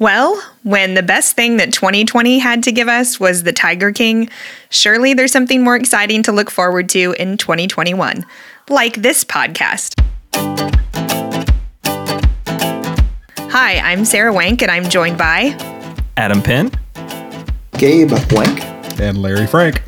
Well, when the best thing that 2020 had to give us was the Tiger King, surely there's something more exciting to look forward to in 2021, like this podcast. Hi, I'm Sarah Wank, and I'm joined by Adam Penn, Gabe Wank, and Larry Frank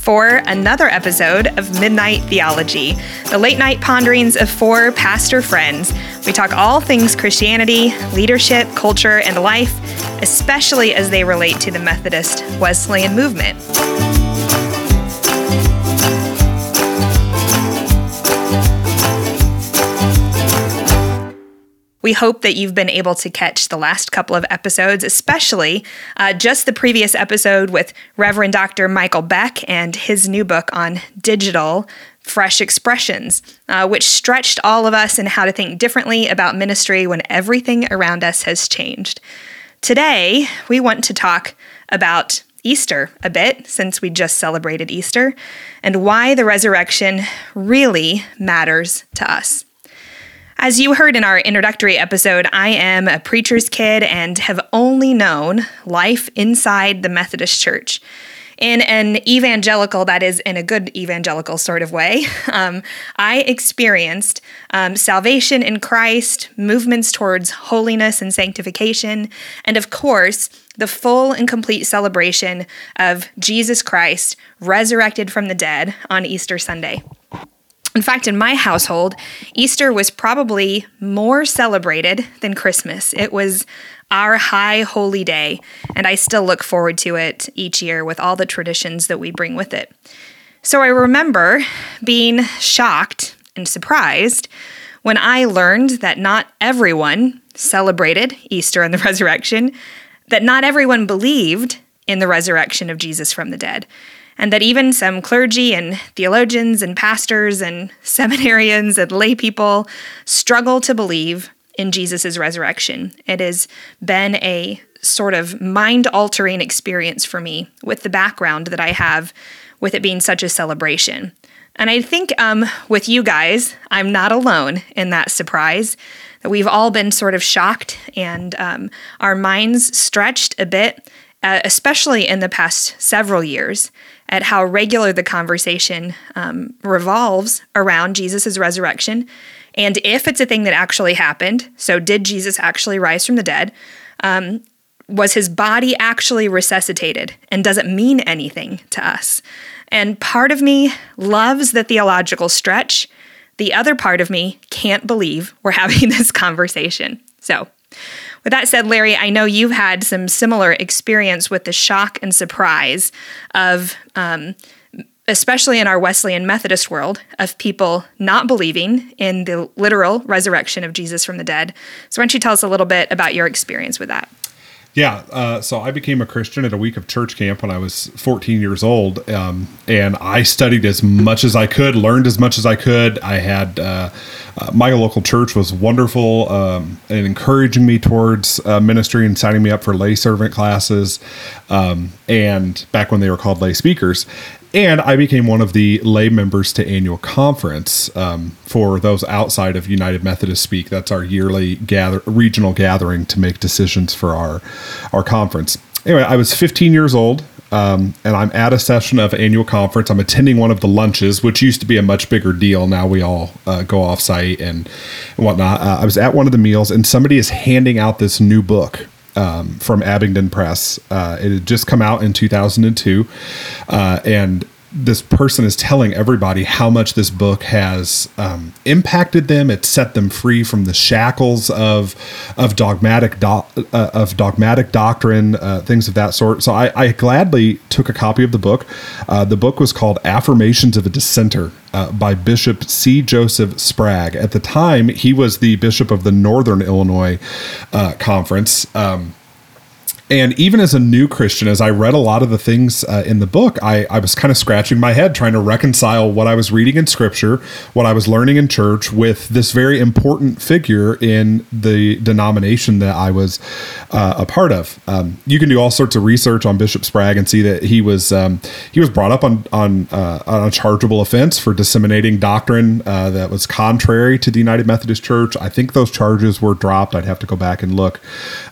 for another episode of Midnight Theology, the late night ponderings of four pastor friends. We talk all things Christianity, leadership, culture, and life, especially as they relate to the Methodist Wesleyan movement. We hope that you've been able to catch the last couple of episodes, especially uh, just the previous episode with Reverend Dr. Michael Beck and his new book on digital fresh expressions, uh, which stretched all of us in how to think differently about ministry when everything around us has changed. Today, we want to talk about Easter a bit, since we just celebrated Easter, and why the resurrection really matters to us. As you heard in our introductory episode, I am a preacher's kid and have only known life inside the Methodist Church. In an evangelical, that is, in a good evangelical sort of way, um, I experienced um, salvation in Christ, movements towards holiness and sanctification, and of course, the full and complete celebration of Jesus Christ resurrected from the dead on Easter Sunday. In fact, in my household, Easter was probably more celebrated than Christmas. It was our high holy day, and I still look forward to it each year with all the traditions that we bring with it. So I remember being shocked and surprised when I learned that not everyone celebrated Easter and the resurrection, that not everyone believed in the resurrection of Jesus from the dead and that even some clergy and theologians and pastors and seminarians and lay people struggle to believe in Jesus' resurrection. It has been a sort of mind altering experience for me with the background that I have with it being such a celebration. And I think um, with you guys, I'm not alone in that surprise. That we've all been sort of shocked and um, our minds stretched a bit, uh, especially in the past several years, at how regular the conversation um, revolves around Jesus' resurrection and if it's a thing that actually happened. So, did Jesus actually rise from the dead? Um, was his body actually resuscitated? And does it mean anything to us? And part of me loves the theological stretch. The other part of me can't believe we're having this conversation. So, with that said, Larry, I know you've had some similar experience with the shock and surprise of, um, especially in our Wesleyan Methodist world, of people not believing in the literal resurrection of Jesus from the dead. So, why don't you tell us a little bit about your experience with that? Yeah, uh, so I became a Christian at a week of church camp when I was 14 years old, um, and I studied as much as I could, learned as much as I could. I had uh, uh, my local church was wonderful um, and encouraging me towards uh, ministry and signing me up for lay servant classes, um, and back when they were called lay speakers and I became one of the lay members to annual conference um, for those outside of United Methodist Speak. That's our yearly gather regional gathering to make decisions for our our conference. Anyway, I was 15 years old, um, and I'm at a session of annual conference. I'm attending one of the lunches, which used to be a much bigger deal. Now we all uh, go off site and, and whatnot. Uh, I was at one of the meals, and somebody is handing out this new book um, from Abingdon Press. Uh, it had just come out in 2002, uh, and this person is telling everybody how much this book has um, impacted them. It set them free from the shackles of of dogmatic do, uh, of dogmatic doctrine, uh, things of that sort. So I, I, gladly took a copy of the book. Uh, the book was called "Affirmations of a Dissenter" uh, by Bishop C. Joseph Sprague. At the time, he was the bishop of the Northern Illinois uh, Conference. Um, and even as a new Christian, as I read a lot of the things uh, in the book, I, I was kind of scratching my head trying to reconcile what I was reading in scripture, what I was learning in church, with this very important figure in the denomination that I was uh, a part of. Um, you can do all sorts of research on Bishop Sprague and see that he was um, he was brought up on on, uh, on a chargeable offense for disseminating doctrine uh, that was contrary to the United Methodist Church. I think those charges were dropped. I'd have to go back and look.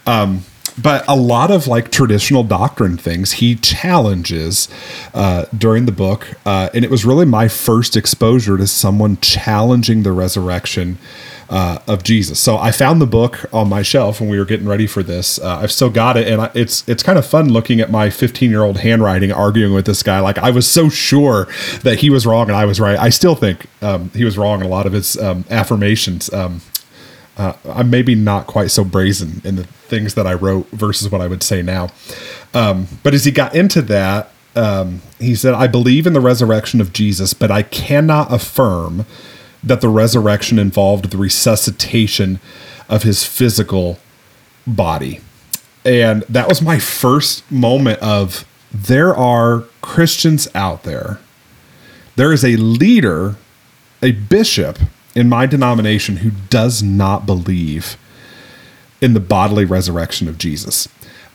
Um, but a lot of like traditional doctrine things he challenges uh, during the book, uh, and it was really my first exposure to someone challenging the resurrection uh, of Jesus. So I found the book on my shelf when we were getting ready for this. Uh, I've still got it, and I, it's it's kind of fun looking at my 15 year old handwriting, arguing with this guy. Like I was so sure that he was wrong and I was right. I still think um, he was wrong in a lot of his um, affirmations. Um, uh, I'm maybe not quite so brazen in the things that I wrote versus what I would say now. Um, but as he got into that, um, he said, I believe in the resurrection of Jesus, but I cannot affirm that the resurrection involved the resuscitation of his physical body. And that was my first moment of there are Christians out there. There is a leader, a bishop in my denomination who does not believe in the bodily resurrection of Jesus.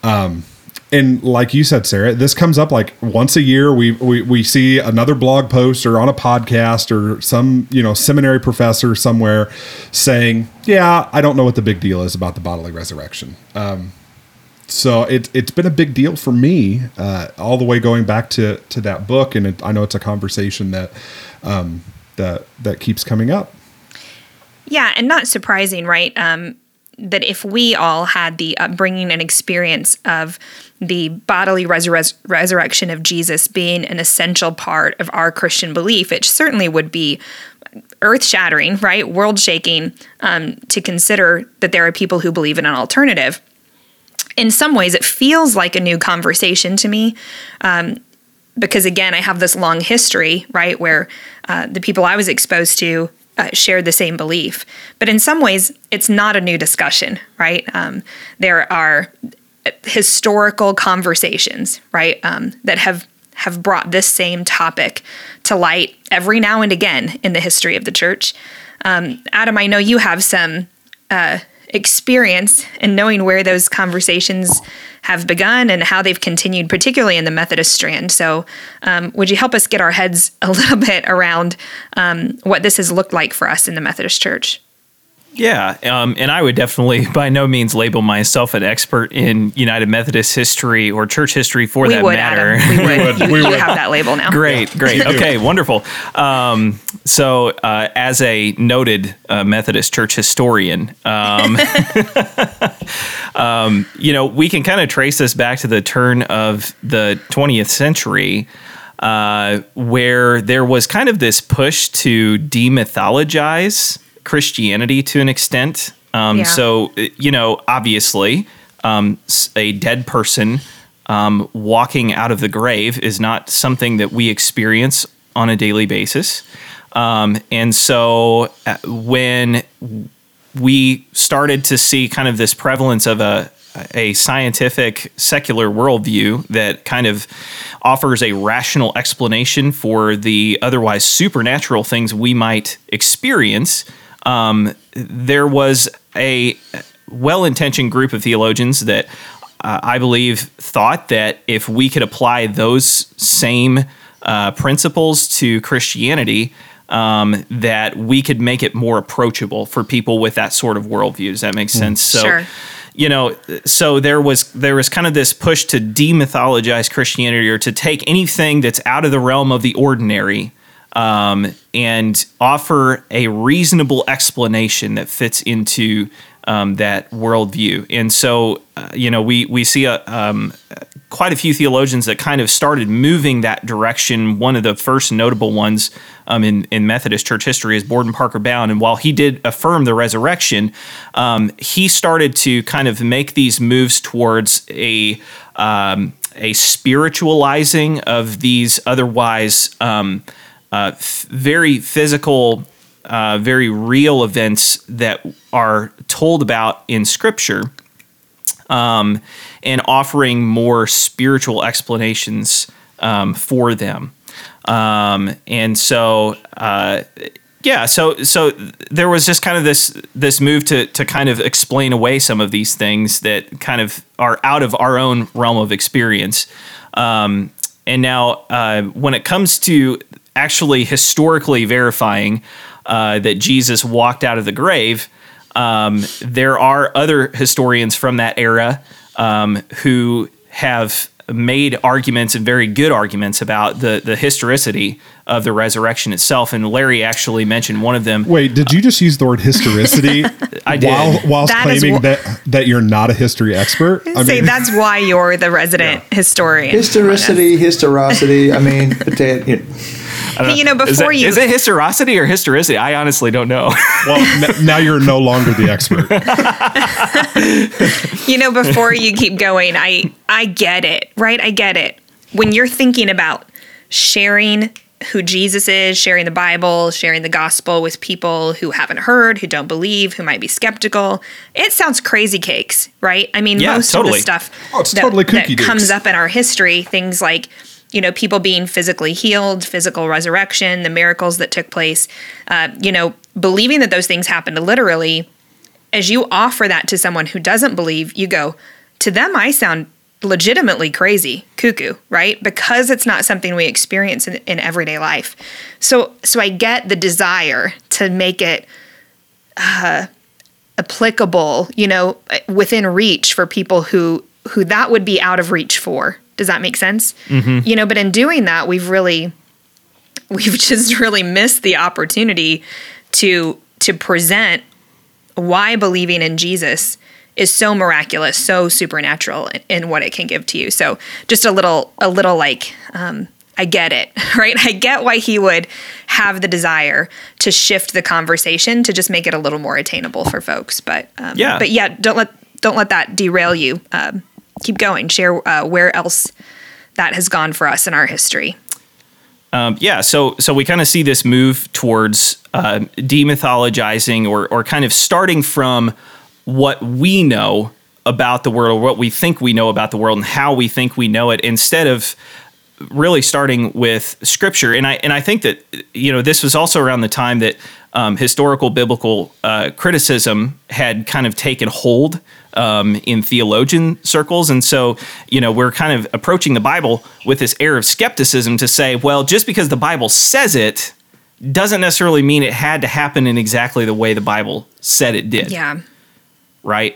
Um, and like you said, Sarah, this comes up like once a year. We, we we see another blog post or on a podcast or some you know seminary professor somewhere saying, "Yeah, I don't know what the big deal is about the bodily resurrection." Um, so it it's been a big deal for me uh, all the way going back to to that book, and it, I know it's a conversation that um, that that keeps coming up. Yeah, and not surprising, right? Um, that if we all had the upbringing and experience of the bodily resur- resurrection of Jesus being an essential part of our Christian belief, it certainly would be earth shattering, right? World shaking um, to consider that there are people who believe in an alternative. In some ways, it feels like a new conversation to me. Um, because again, I have this long history, right, where uh, the people I was exposed to uh, shared the same belief. But in some ways, it's not a new discussion, right? Um, there are historical conversations, right, um, that have have brought this same topic to light every now and again in the history of the church. Um, Adam, I know you have some uh, experience in knowing where those conversations have begun and how they've continued, particularly in the Methodist strand. So, um, would you help us get our heads a little bit around um, what this has looked like for us in the Methodist Church? Yeah, um, and I would definitely, by no means, label myself an expert in United Methodist history or church history for we that would, matter. Adam. We would. We would. You, We you would. have that label now. Great, great. Okay, wonderful. Um, so, uh, as a noted uh, Methodist church historian, um, um, you know, we can kind of trace this back to the turn of the 20th century. Uh, where there was kind of this push to demythologize Christianity to an extent. Um, Yeah. So, uh, you know, obviously, um, a dead person um, walking out of the grave is not something that we experience on a daily basis. Um, and so, uh, when we started to see kind of this prevalence of a a scientific secular worldview that kind of offers a rational explanation for the otherwise supernatural things we might experience. Um, there was a well-intentioned group of theologians that uh, I believe thought that if we could apply those same uh, principles to Christianity, um, that we could make it more approachable for people with that sort of worldview. Does that make sense? So, Sure. you know, so there was there was kind of this push to demythologize Christianity or to take anything that's out of the realm of the ordinary um, and offer a reasonable explanation that fits into um, that worldview. And so, uh, you know, we we see a, um, quite a few theologians that kind of started moving that direction. One of the first notable ones um, in in Methodist church history is Borden Parker Bowne. And while he did affirm the resurrection, um, he started to kind of make these moves towards a um, a spiritualizing of these otherwise um, uh, f- very physical, uh, very real events that are told about in Scripture, um, and offering more spiritual explanations um, for them. Um, and so, uh, yeah, so so there was just kind of this this move to to kind of explain away some of these things that kind of are out of our own realm of experience. Um, and now, uh, when it comes to actually historically verifying uh, that Jesus walked out of the grave, um, there are other historians from that era um, who have made arguments and very good arguments about the the historicity of the resurrection itself. And Larry actually mentioned one of them. Wait, did you just use the word historicity? I did. While, whilst That is claiming wh- that that you're not a history expert. I Say that's why you're the resident historian. Historicity, historicity. I mean, potato. You know, You know, Is, before it, you is it historicity or historicity? I honestly don't know. well, n- now you're no longer the expert. you know before you keep going i i get it right i get it when you're thinking about sharing who jesus is sharing the bible sharing the gospel with people who haven't heard who don't believe who might be skeptical it sounds crazy cakes right i mean Yeah, most totally. of the stuff Oh, it's that, totally that kooky comes up in our history things like you know people being physically healed physical resurrection the miracles that took place uh, you know believing that those things happened literally as you offer that to someone who doesn't believe, you go, to them, I sound legitimately crazy, cuckoo, right? Because it's not something we experience in, in everyday life. So, so I get the desire to make it uh, applicable, you know, within reach for people who who that would be out of reach for. Does that make sense? You know, but in doing that, we've really we've just really missed the opportunity to to present why believing in Jesus is so miraculous, so supernatural in, in what it can give to you. So just a little, a little like, um, I get it, right? I get why he would have the desire to shift the conversation to just make it a little more attainable for folks. But um, Yeah. but yeah, don't let don't let that derail you. Um, keep going. Share uh, where else that has gone for us in our history. Um, yeah, so so we kind of see this move towards uh, demythologizing or or kind of starting from what we know about the world, or what we think we know about the world, and how we think we know it, instead of really starting with scripture. And I and I think that you know this was also around the time that um, historical biblical uh, criticism had kind of taken hold um, in theologian circles, and so you know we're kind of approaching the Bible with this air of skepticism to say, well, just because the Bible says it doesn't necessarily mean it had to happen in exactly the way the Bible said it did Yeah. right?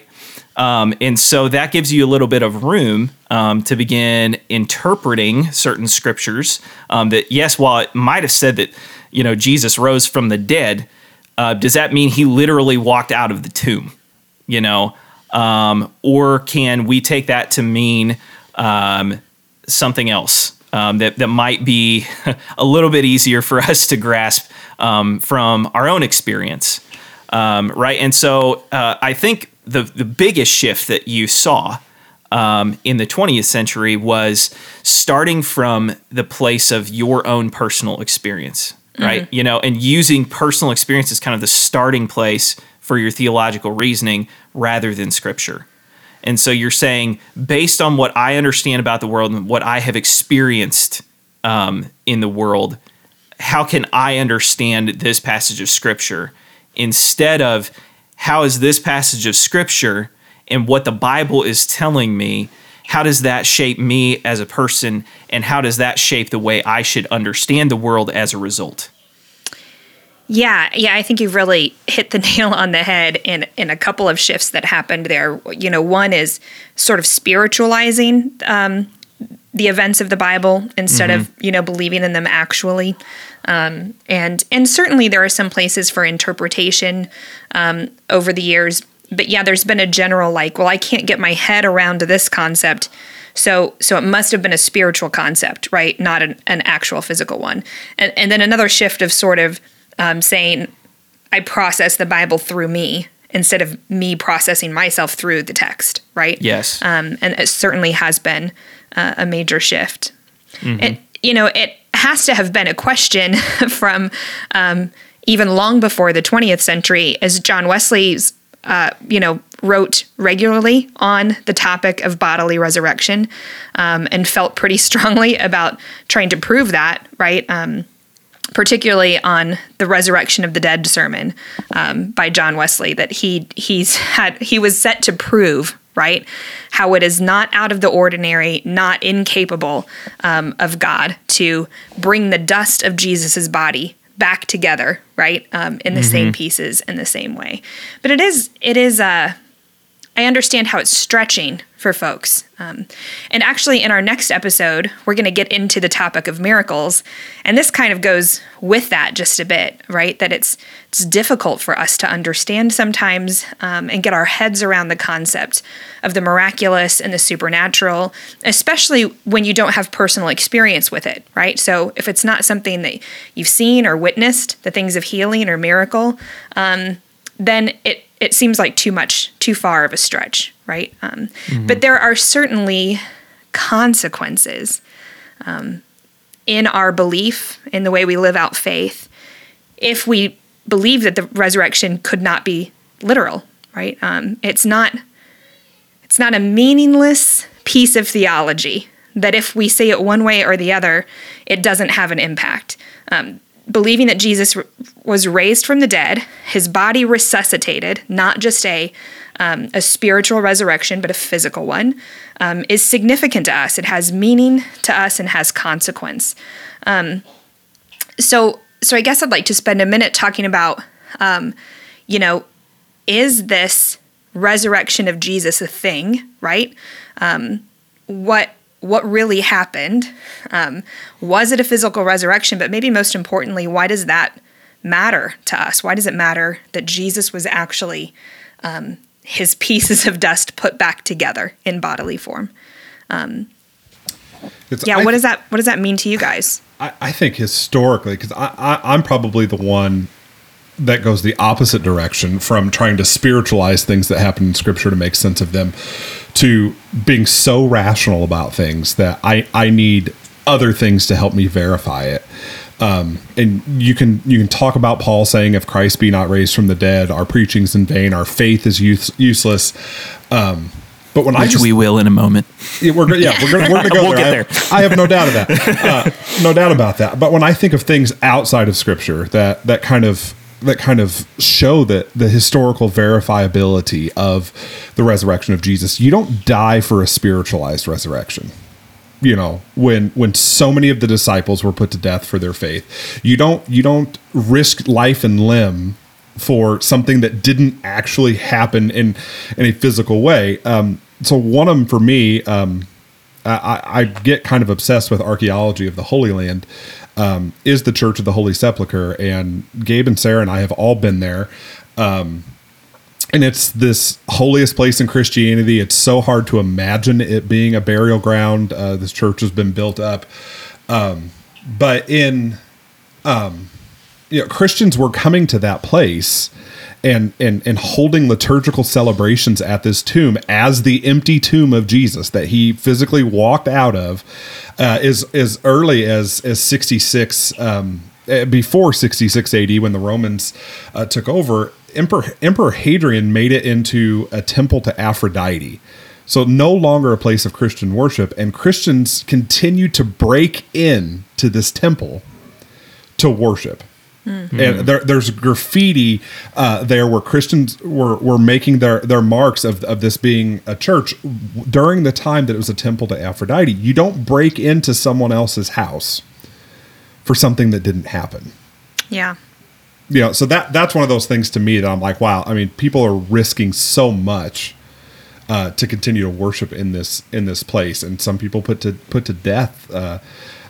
Um, and so that gives you a little bit of room um, to begin interpreting certain scriptures. Um, that yes, while it might have said that you know Jesus rose from the dead, uh, does that mean he literally walked out of the tomb? You know, um, or can we take that to mean um, something else um, that that might be a little bit easier for us to grasp um, from our own experience? um, right? And so uh, I think the the biggest shift that you saw um, in the 20th century was starting from the place of your own personal experience, right? You know, and using personal experience as kind of the starting place for your theological reasoning rather than scripture. And so you're saying, based on what I understand about the world and what I have experienced um, in the world, how can I understand this passage of scripture instead of how is this passage of scripture and what the Bible is telling me? How does that shape me as a person, and how does that shape the way I should understand the world as a result? Yeah, yeah, I think you've really hit the nail on the head in in a couple of shifts that happened there. You know, one is sort of spiritualizing um, the events of the Bible instead of you know believing in them actually, um, and and certainly there are some places for interpretation um, over the years. But yeah, there's been a general like, well, I can't get my head around this concept. So, so it must have been a spiritual concept, right? Not an, an actual physical one. And, and then another shift of sort of um, saying, I process the Bible through me instead of me processing myself through the text, right? Yes. Um, and it certainly has been uh, a major shift. It, you know, it has to have been a question from um, even long before the 20th century, as John Wesley's, uh, you know, wrote regularly on the topic of bodily resurrection um, and felt pretty strongly about trying to prove that, right? Um, particularly on the resurrection of the dead sermon um, by John Wesley that he he's had he was set to prove right how it is not out of the ordinary not incapable um, of God to bring the dust of Jesus's body back together right um, in the same pieces in the same way. But it is it is uh I understand how it's stretching for folks. Um, and actually, in our next episode, we're going to get into the topic of miracles, and this kind of goes with that just a bit, right? That it's it's difficult for us to understand sometimes um, and get our heads around the concept of the miraculous and the supernatural, especially when you don't have personal experience with it, right? So if it's not something that you've seen or witnessed, the things of healing or miracle, um, then it it seems like too much, too far of a stretch, right? Um, mm-hmm. But there are certainly consequences um, in our belief, in the way we live out faith, if we believe that the resurrection could not be literal, right? Um, it's not. It's not a meaningless piece of theology that if we say it one way or the other, it doesn't have an impact. Um, believing that Jesus was raised from the dead, his body resuscitated, not just a um, a spiritual resurrection, but a physical one, um, is significant to us. It has meaning to us and has consequence. Um, so, so I guess I'd like to spend a minute talking about, um, you know, is this resurrection of Jesus a thing? Right? Um, what what really happened. Um, was it a physical resurrection? But maybe most importantly, why does that matter to us? Why does it matter that Jesus was actually um, his pieces of dust put back together in bodily form? Um, yeah, I what does that what does that mean to you guys? I, I think historically, because I, I, I'm probably the one that goes the opposite direction from trying to spiritualize things that happen in scripture to make sense of them to being so rational about things that I, I need other things to help me verify it. Um, and you can you can talk about Paul saying, "If Christ be not raised from the dead, our preaching's in vain, our faith is use, useless." Um, but when Which I just, we will in a moment. Yeah, we're yeah we're gonna, we're gonna go we'll there. Get there. I, I, have no doubt of that. Uh, no doubt about that. But when I think of things outside of Scripture that that kind of that kind of show that the historical verifiability of the resurrection of Jesus. You don't die for a spiritualized resurrection. You know, when when so many of the disciples were put to death for their faith, you don't you don't risk life and limb for something that didn't actually happen in in a physical way. Um, so one of them for me, um, I, I, get kind of obsessed with archaeology of the Holy Land um, is the Church of the Holy Sepulchre, and Gabe and Sarah and I have all been there. Um, and it's this holiest place in Christianity. It's so hard to imagine it being a burial ground. Uh, this church has been built up, um, but in um, you know, Christians were coming to that place and and and holding liturgical celebrations at this tomb as the empty tomb of Jesus that he physically walked out of uh, is as early as as 66 um, eh, before 66 AD when the Romans uh, took over Emperor Emperor Hadrian made it into a temple to Aphrodite. So no longer a place of Christian worship and Christians continue to break in to this temple to worship Mm-hmm. And there, there's graffiti uh, there where Christians were, were making their, their marks of, of this being a church during the time that it was a temple to Aphrodite. You don't break into someone else's house for something that didn't happen. Yeah. You know, so that that's one of those things to me that I'm like, wow. I mean, people are risking so much uh, to continue to worship in this in this place, and some people put to put to death uh,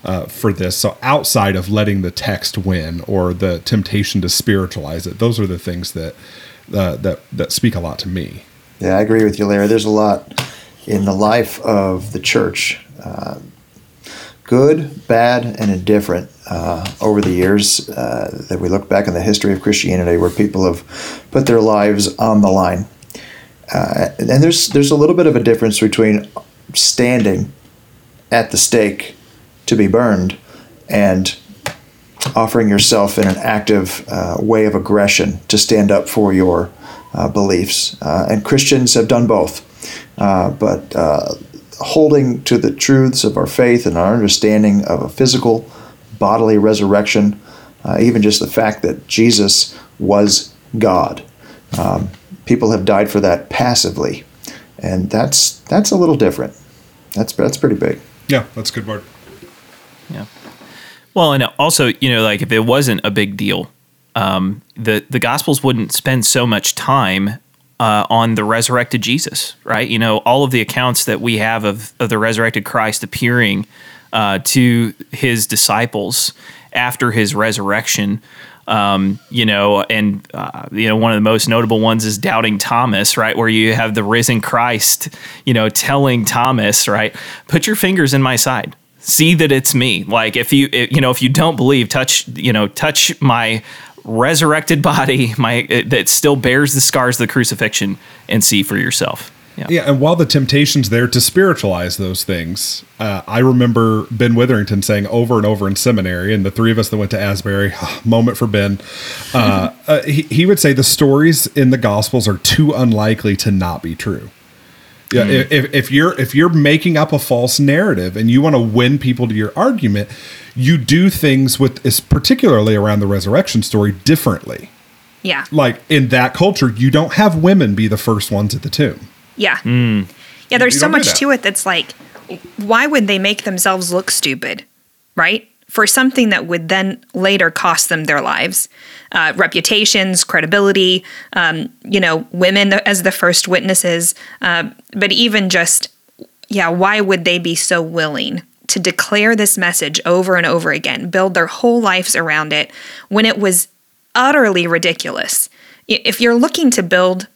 uh, for this. So outside of letting the text win or the temptation to spiritualize it, those are the things that uh, that that speak a lot to me. Yeah, I agree with you, Larry. There's a lot in the life of the church, uh, good, bad, and indifferent. Uh, over the years, uh, that we look back in the history of Christianity, where people have put their lives on the line, and there's there's a little bit of a difference between standing at the stake to be burned and offering yourself in an active uh, way of aggression to stand up for your uh, beliefs. Uh, and Christians have done both. Uh, but uh, holding to the truths of our faith and our understanding of a physical, bodily resurrection, uh, even just the fact that Jesus was God. Um, people have died for that passively. And that's that's a little different. That's that's pretty big. Yeah, that's a good word. Yeah. Well, and also, you know, like if it wasn't a big deal, um, the the Gospels wouldn't spend so much time uh, on the resurrected Jesus, right? You know, all of the accounts that we have of, of the resurrected Christ appearing uh, to his disciples after his resurrection. Um, you know, and uh, you know, one of the most notable ones is doubting Thomas, right? Where you have the risen Christ, you know, telling Thomas, right, put your fingers in my side, see that it's me. Like if you, you know, if you don't believe, touch, you know, touch my resurrected body, my that still bears the scars of the crucifixion, and see for yourself. Yeah. yeah, and while the temptation's there to spiritualize those things, uh, I remember Ben Witherington saying over and over in seminary, and the three of us that went to Asbury, moment for Ben, uh, uh, he, he would say the stories in the Gospels are too unlikely to not be true. Yeah, mm. if, if you're if you're making up a false narrative and you want to win people to your argument, you do things with, particularly around the resurrection story, differently. Yeah, like in that culture, you don't have women be the first ones at the tomb. Yeah. Mm. Yeah, there's so much to it that's like, why would they make themselves look stupid, right? For something that would then later cost them their lives, uh, reputations, credibility, um, you know, women as the first witnesses. Uh, but even just, yeah, why would they be so willing to declare this message over and over again, build their whole lives around it when it was utterly ridiculous? If you're looking to build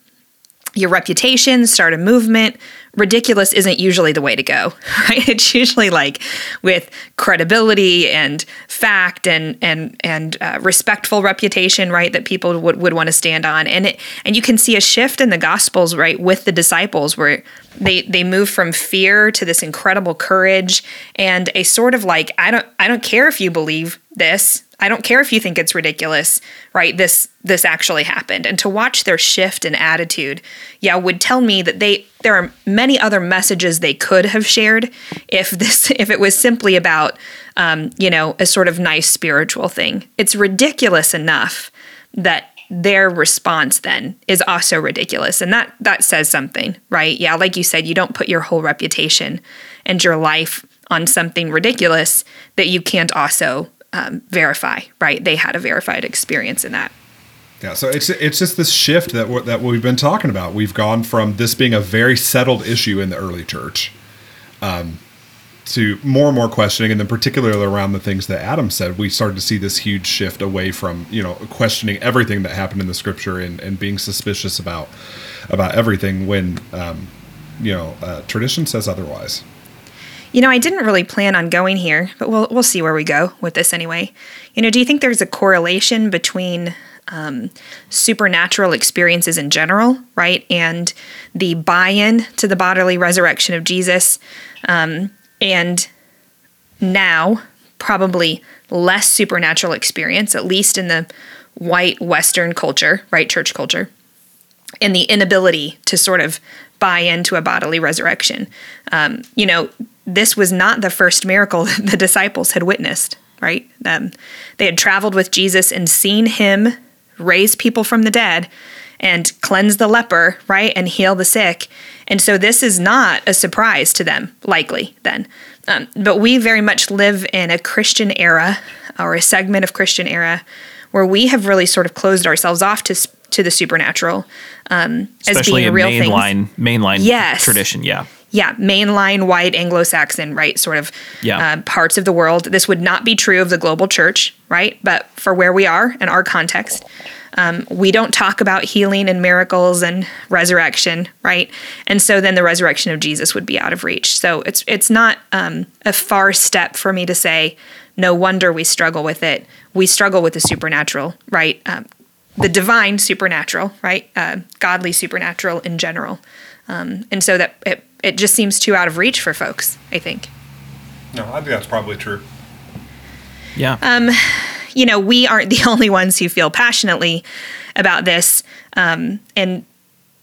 your reputation, start a movement. Ridiculous isn't usually the way to go, right? It's usually like with credibility and fact and and and uh, respectful reputation, right? That people would, would want to stand on, and it and you can see a shift in the Gospels, right, with the disciples, where they they move from fear to this incredible courage and a sort of like I don't I don't care if you believe this I don't care if you think it's ridiculous, right? This this actually happened. And to watch their shift in attitude, yeah, would tell me that they there are many other messages they could have shared if this if it was simply about um, you know, a sort of nice spiritual thing. It's ridiculous enough that their response then is also ridiculous and that that says something right yeah like you said you don't put your whole reputation and your life on something ridiculous that you can't also um, verify, right? They had a verified experience in that. Yeah, so it's it's just this shift that w- that we've been talking about. We've gone from this being a very settled issue in the early church, um, to more and more questioning, and then particularly around the things that Adam said, we started to see this huge shift away from you know questioning everything that happened in the scripture and, and being suspicious about about everything when um, you know uh, tradition says otherwise. You know, I didn't really plan on going here, but we'll we'll see where we go with this anyway. You know, do you think there's a correlation between um, supernatural experiences in general, right, and the buy-in to the bodily resurrection of Jesus, um, and now probably less supernatural experience, at least in the white Western culture, right, church culture, and the inability to sort of buy into a bodily resurrection. Um, you know, this was not the first miracle that the disciples had witnessed, right? Um, they had traveled with Jesus and seen him raise people from the dead and cleanse the leper, right? And heal the sick. And so this is not a surprise to them, likely then. Um, but we very much live in a Christian era or a segment of Christian era where we have really sort of closed ourselves off to to the supernatural um, as being a real mainline, thing. Mainline yes. tradition, yeah yeah, mainline white Anglo-Saxon, right, sort of yeah. uh, parts of the world. This would not be true of the global church, right? But for where we are and our context, um, we don't talk about healing and miracles and resurrection, right? And so then the resurrection of Jesus would be out of reach. So it's it's not um, a far step for me to say, no wonder we struggle with it. We struggle with the supernatural, right? Um, the divine supernatural, right? Uh, godly supernatural in general. Um, and so that it it just seems too out of reach for folks, I think. No, I think that's probably true. Yeah. Um, you know, we aren't the only ones who feel passionately about this. Um, and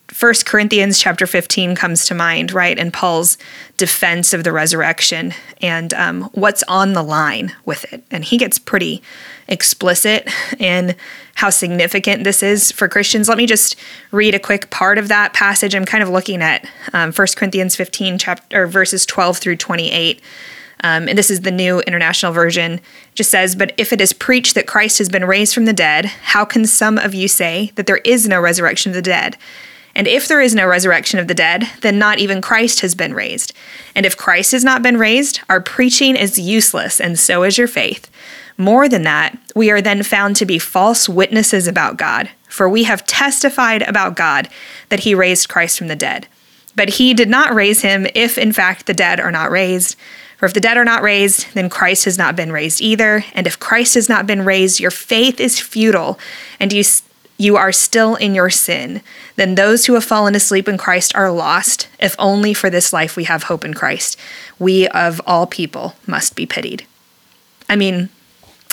First Corinthians chapter 15 comes to mind, right? And Paul's defense of the resurrection and um, what's on the line with it. And he gets pretty explicit in how significant this is for Christians. Let me just read a quick part of that passage. I'm kind of looking at um, 1 Corinthians 15, chapter, verses 12 through 28. Um, and this is the new international version. It just says, But if it is preached that Christ has been raised from the dead, how can some of you say that there is no resurrection of the dead? And if there is no resurrection of the dead, then not even Christ has been raised. And if Christ has not been raised, our preaching is useless, and so is your faith. More than that, we are then found to be false witnesses about God, for we have testified about God that he raised Christ from the dead. But he did not raise him if, in fact, the dead are not raised. For if the dead are not raised, then Christ has not been raised either. And if Christ has not been raised, your faith is futile, and you you are still in your sin, then those who have fallen asleep in Christ are lost. If only for this life we have hope in Christ, we of all people must be pitied. I mean,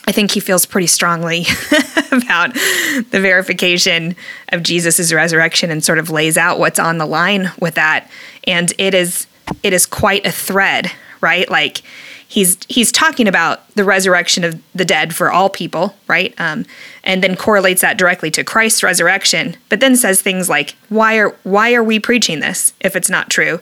I think he feels pretty strongly about the verification of Jesus' resurrection and sort of lays out what's on the line with that. And it is it is quite a thread, right? Like he's he's talking about the resurrection of the dead for all people, right? Um, and then correlates that directly to Christ's resurrection, but then says things like, "Why are why are we preaching this if it's not true?"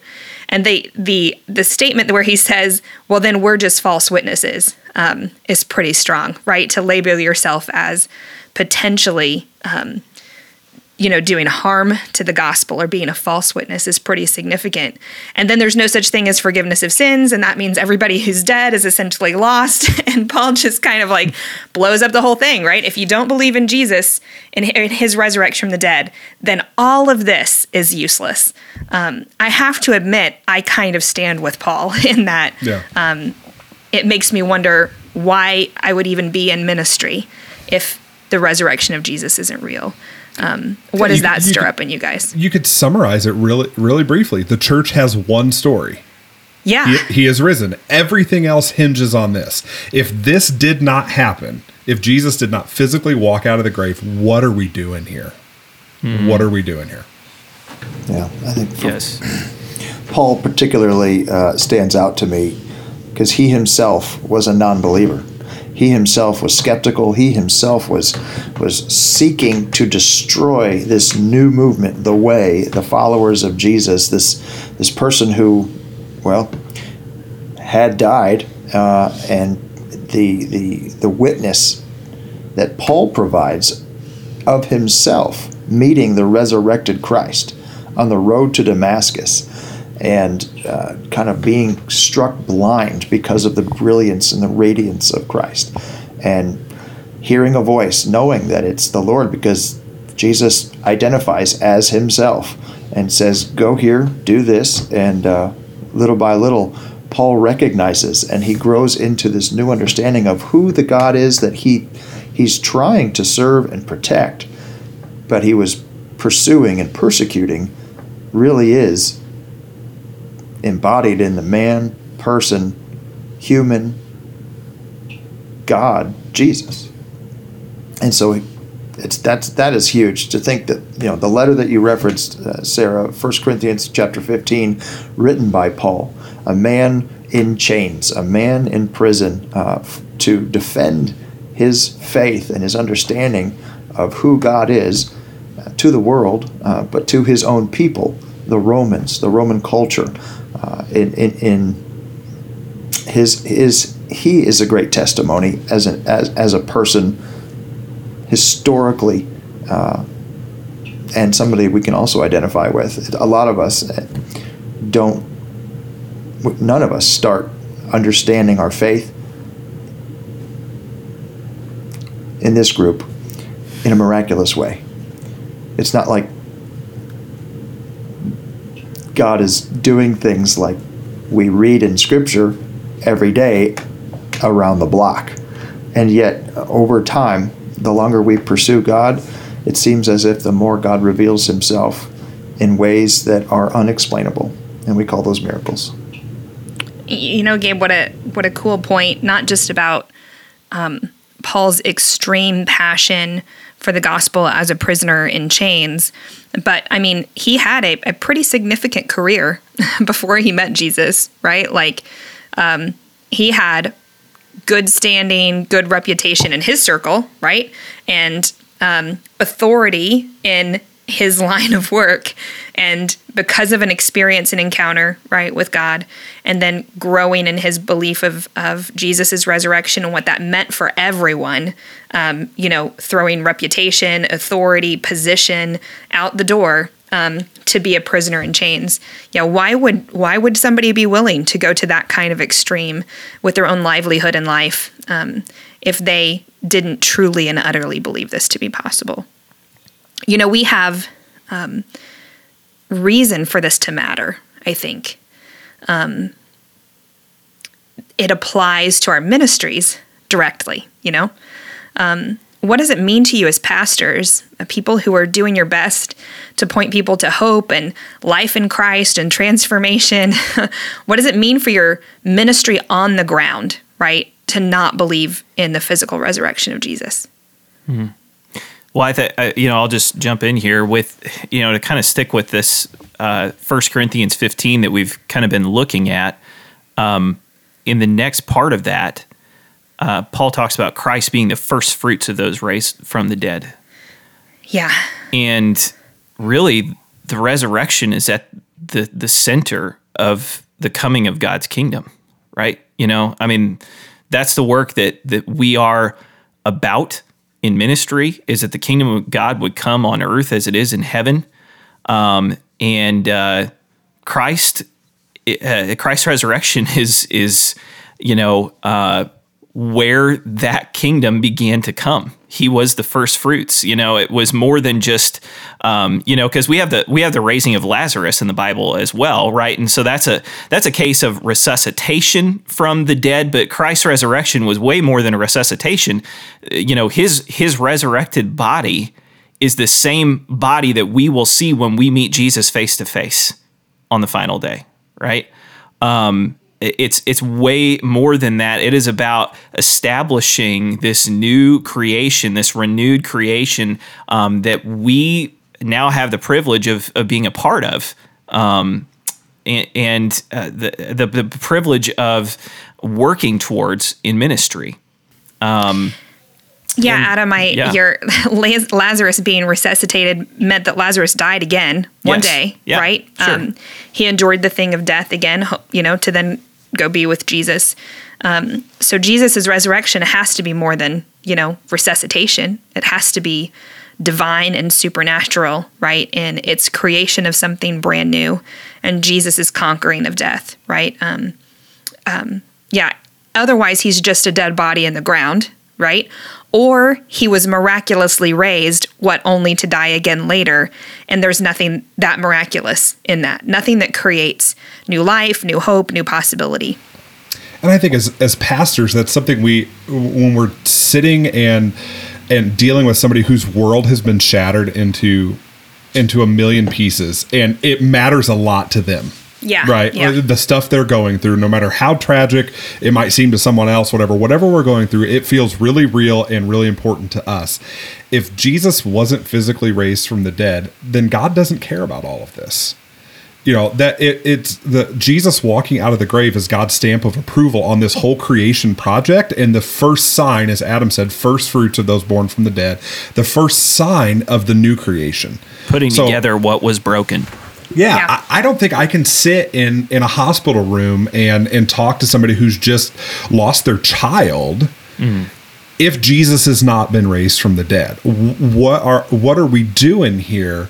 And they the the statement where he says, "Well, then we're just false witnesses," um, is pretty strong, right? To label yourself as potentially um, you know, doing harm to the gospel or being a false witness is pretty significant. And then there's no such thing as forgiveness of sins, and that means everybody who's dead is essentially lost. And Paul just kind of like blows up the whole thing, right? If you don't believe in Jesus and his resurrection from the dead, then all of this is useless. Um, I have to admit, I kind of stand with Paul in that. Yeah. Um, it makes me wonder why I would even be in ministry if the resurrection of Jesus isn't real. Um, what does that stir could, up in you guys? You could summarize it really, really briefly. The church has one story. Yeah. He, he has risen. Everything else hinges on this. If this did not happen, if Jesus did not physically walk out of the grave, what are we doing here? Mm-hmm. What are we doing here? Yeah, I think yes. Paul particularly uh, stands out to me because he himself was a non believer. He himself was skeptical. He himself was was seeking to destroy this new movement, the way, the followers of Jesus. This this person who, well, had died, uh, and the the the witness that Paul provides of himself meeting the resurrected Christ on the road to Damascus and uh, kind of being struck blind because of the brilliance and the radiance of Christ. And hearing a voice, knowing that it's the Lord because Jesus identifies as himself and says, Go here, do this. And uh, little by little, Paul recognizes and he grows into this new understanding of who the God is that he he's trying to serve and protect, but he was pursuing and persecuting really is embodied in the man, person, human, God, Jesus. And so it's that's that is huge to think that you know the letter that you referenced, uh, Sarah, 1 Corinthians chapter 15, written by Paul, a man in chains, a man in prison uh, to defend his faith and his understanding of who God is uh, to the world, uh, but to his own people, the Romans, the Roman culture, uh, in, in, in his his he is a great testimony as an as, as a person historically uh, and somebody we can also identify with. A lot of us don't none of us start understanding our faith in this group in a miraculous way. It's not like God is doing things like we read in Scripture every day around the block. And yet, over time, the longer we pursue God, it seems as if the more God reveals himself in ways that are unexplainable. And we call those miracles. You know, Gabe, what a what a cool point, not just about um, Paul's extreme passion for the gospel as a prisoner in chains. But I mean, he had a, a pretty significant career before he met Jesus, right? Like, um, he had good standing, good reputation in his circle, right? And um, authority in his line of work and because of an experience and encounter right with god and then growing in his belief of of jesus' resurrection and what that meant for everyone um, you know throwing reputation authority position out the door um, to be a prisoner in chains. Yeah, why would why would somebody be willing to go to that kind of extreme with their own livelihood and life um, if they didn't truly and utterly believe this to be possible? You know, we have um, reason for this to matter. I think um, it applies to our ministries directly. You know. Um, what does it mean to you as pastors, uh, people who are doing your best to point people to hope and life in Christ and transformation? what does it mean for your ministry on the ground, right? To not believe in the physical resurrection of Jesus? Mm-hmm. Well, I think you know I'll just jump in here with you know to kind of stick with this uh, First Corinthians 15 that we've kind of been looking at. Um, in the next part of that, uh, Paul talks about Christ being the first fruits of those raised from the dead. Yeah. And really, the resurrection is at the, the center of the coming of God's kingdom, right? You know, I mean, that's the work that, that we are about in ministry is that the kingdom of God would come on earth as it is in heaven. Um, and uh, Christ, uh, Christ's resurrection is, is you know, uh, where that kingdom began to come. He was the first fruits. You know, it was more than just, um, you know, because we have the we have the raising of Lazarus in the Bible as well, right? And so that's a that's a case of resuscitation from the dead. But Christ's resurrection was way more than a resuscitation. You know, his his resurrected body is the same body that we will see when we meet Jesus face to face on the final day, right? Um, it's it's way more than that. It is about establishing this new creation, this renewed creation um, that we now have the privilege of, of being a part of, um, and, and uh, the, the, the privilege of working towards in ministry. Um, yeah, and, Adam, I yeah. your Lazarus being resuscitated meant that Lazarus died again one yes. day, yeah, right? Sure. Um, he endured the thing of death again, you know, to then go be with Jesus. Um, so Jesus' resurrection has to be more than, you know, resuscitation. It has to be divine and supernatural, right? In its creation of something brand new and Jesus' conquering of death, right? Um, um, yeah. Otherwise, he's just a dead body in the ground, right? Or he was miraculously raised, what only to die again later. And there's nothing that miraculous in that, nothing that creates new life, new hope, new possibility. And I think as, as pastors, that's something we, when we're sitting and, and dealing with somebody whose world has been shattered into, into a million pieces and it matters a lot to them yeah. Right. Yeah. The stuff they're going through, no matter how tragic it might seem to someone else, whatever, whatever we're going through, it feels really real and really important to us. If Jesus wasn't physically raised from the dead, then God doesn't care about all of this. You know, that it, it's the Jesus walking out of the grave is God's stamp of approval on this whole creation project. And the first sign, as Adam said, first fruits of those born from the dead, the first sign of the new creation. Putting so, together what was broken yeah, yeah. I, I, don't think I can sit in in a hospital room and and talk to somebody who's just lost their child. Mm. If Jesus has not been raised from the dead, what are what are we doing here?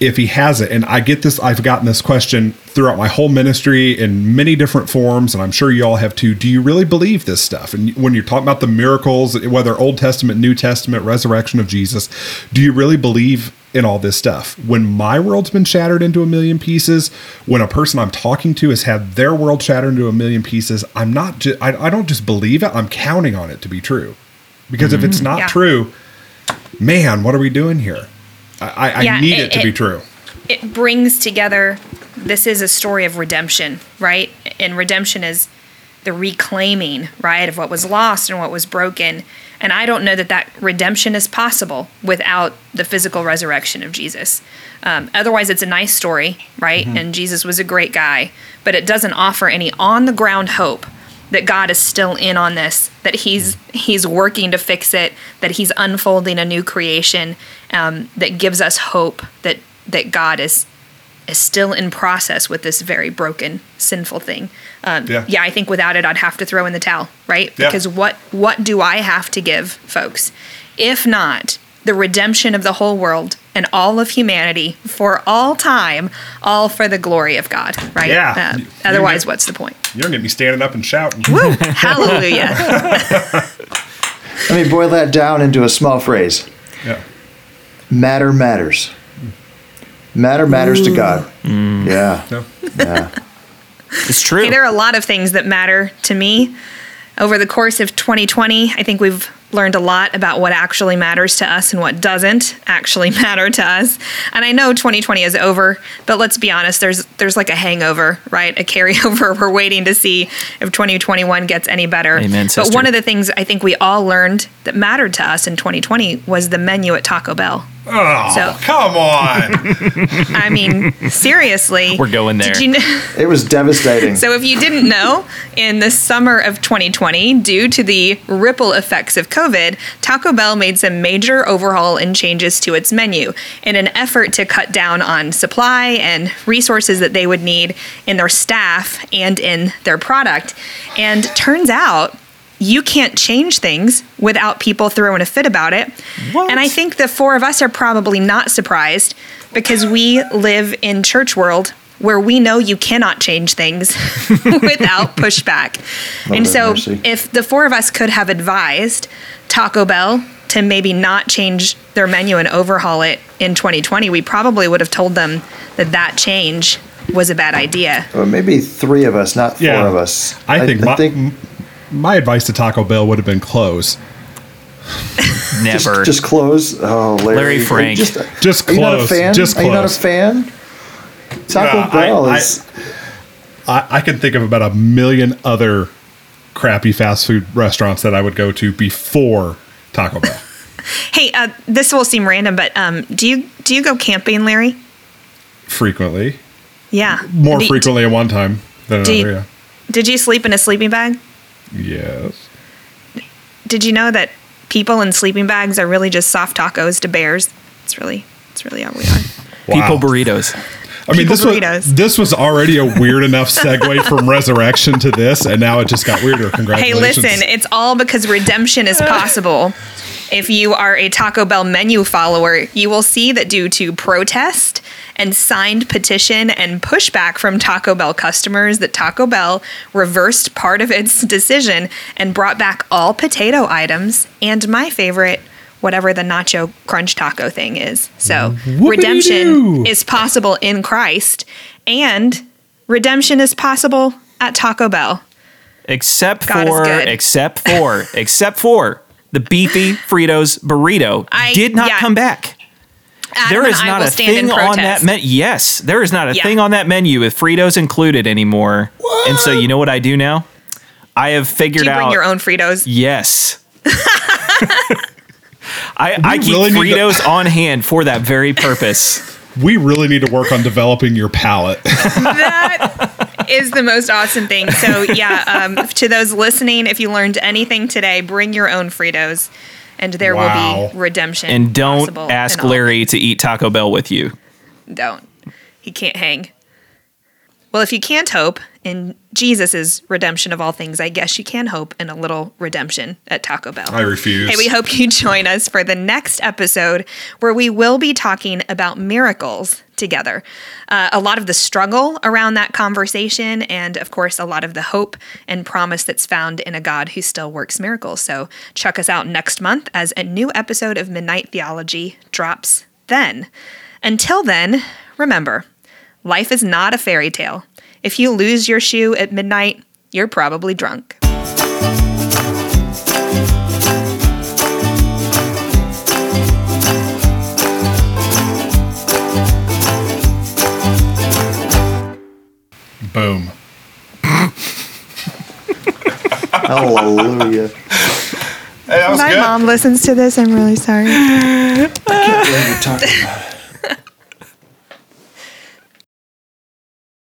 If he has it, and I get this, I've gotten this question throughout my whole ministry in many different forms, and I'm sure you all have too. Do you really believe this stuff? And when you're talking about the miracles, whether Old Testament, New Testament, resurrection of Jesus, do you really believe in all this stuff. When my world's been shattered into a million pieces, when a person I'm talking to has had their world shattered into a million pieces, I'm not just, I, I don't just believe it, I'm counting on it to be true. Because mm-hmm. if it's mm-hmm. not yeah. true, man, what are we doing here? I, I, yeah, I need it, it, to be true. It brings together, this is a story of redemption, right? And redemption is the reclaiming, right, of what was lost and what was broken. And I don't know that that redemption is possible without the physical resurrection of Jesus. Um, otherwise, it's a nice story, right? Mm-hmm. And Jesus was a great guy, but it doesn't offer any on the ground hope that God is still in on this, that He's He's working to fix it, that He's unfolding a new creation, um, that gives us hope that that God is is still in process with this very broken, sinful thing. Um, yeah. yeah, I think without it, I'd have to throw in the towel, right? Yeah. Because what what do I have to give folks? If not the redemption of the whole world and all of humanity for all time, all for the glory of God, right? Yeah. Uh, You- otherwise, you- what's the point? You're going to be standing up and shouting. Woo! Hallelujah. Let me boil that down into a small phrase. Yeah. Matter matters. Matter matters to God. Mm. Yeah. No. Yeah. It's true. Hey, there are a lot of things that matter to me. Over the course of 2020, I think we've learned a lot about what actually matters to us and what doesn't actually matter to us. And I know 2020 is over, but let's be honest, there's there's like a hangover, right? A carryover. We're waiting to see if 2021 gets any better. Amen, But one of the things I think we all learned that mattered to us in 2020 was the menu at Taco Bell. Oh, So- come on. I mean, seriously. We're going there. Did you know? It was devastating. So, if you didn't know, in the summer of 2020, due to the ripple effects of COVID, Taco Bell made some major overhaul and changes to its menu in an effort to cut down on supply and resources that they would need in their staff and in their product. And turns out, you can't change things without people throwing a fit about it. What? And I think the four of us are probably not surprised because we live in church world where we know you cannot change things without pushback. and so mercy. if the four of us could have advised Taco Bell to maybe not change their menu and overhaul it in 2020, we probably would have told them that that change was a bad idea. Well, maybe three of us, not four Yeah. of us. I think, my, my advice to Taco Bell would have been close. Never. just close. Oh, Larry, Larry Frank. Just, close. Just are you not a close. fan? Just Are you not a fan? Taco Uh, Bell I- is. I, I can think of about a million other crappy fast food restaurants that I would go to before Taco Bell. Hey, uh, this will seem random, but um, do you do you go camping, Larry? frequently, Yeah, more Do you- frequently at one time than another. you- yeah. Did you sleep in a sleeping bag? Yes. Did you know that people in sleeping bags are really just soft tacos to bears? It's really, it's really all we are. People burritos. I mean, People this was burritos. this was already a weird enough segue from resurrection to this, and now it just got weirder. Congratulations. Hey, listen, it's all because redemption is possible. If you are a Taco Bell menu follower, you will see that due to protest and signed petition and pushback from Taco Bell customers, that Taco Bell reversed part of its decision and brought back all potato items and my favorite, whatever the nacho crunch taco thing is. So Whoopity-doo. redemption is possible in Christ, and redemption is possible at Taco Bell. Except God for, except for, except for the beefy Fritos burrito I- did not yeah. come back. Adam There and is I not a thing on that menu. Yes, there is not a Yeah. thing on that menu with Fritos included anymore. And so you know what I do now? I have figured Do you bring out. your own Fritos? Yes. I, I keep really need to- Fritos on hand for that very purpose. we really need to work on developing your palate. that is the most awesome thing. So yeah, um, to those listening, if you learned anything today, bring your own Fritos, and there will be redemption. And don't ask in all. Larry to eat Taco Bell with you. Don't. He can't hang. Well, if you can't hope in Jesus' redemption of all things, I guess you can hope in a little redemption at Taco Bell. I refuse. Hey, we hope you join us for the next episode where we will be talking about miracles together. Uh, a lot of the struggle around that conversation, and of course, a lot of the hope and promise that's found in a God who still works miracles. So, check us out next month as a new episode of Midnight Theology drops then. Until then, remember life is not a fairy tale. If you lose your shoe at midnight, you're probably drunk. Boom. Hallelujah. Hey, that was My good. mom listens to this. I'm really sorry. What are you talking about?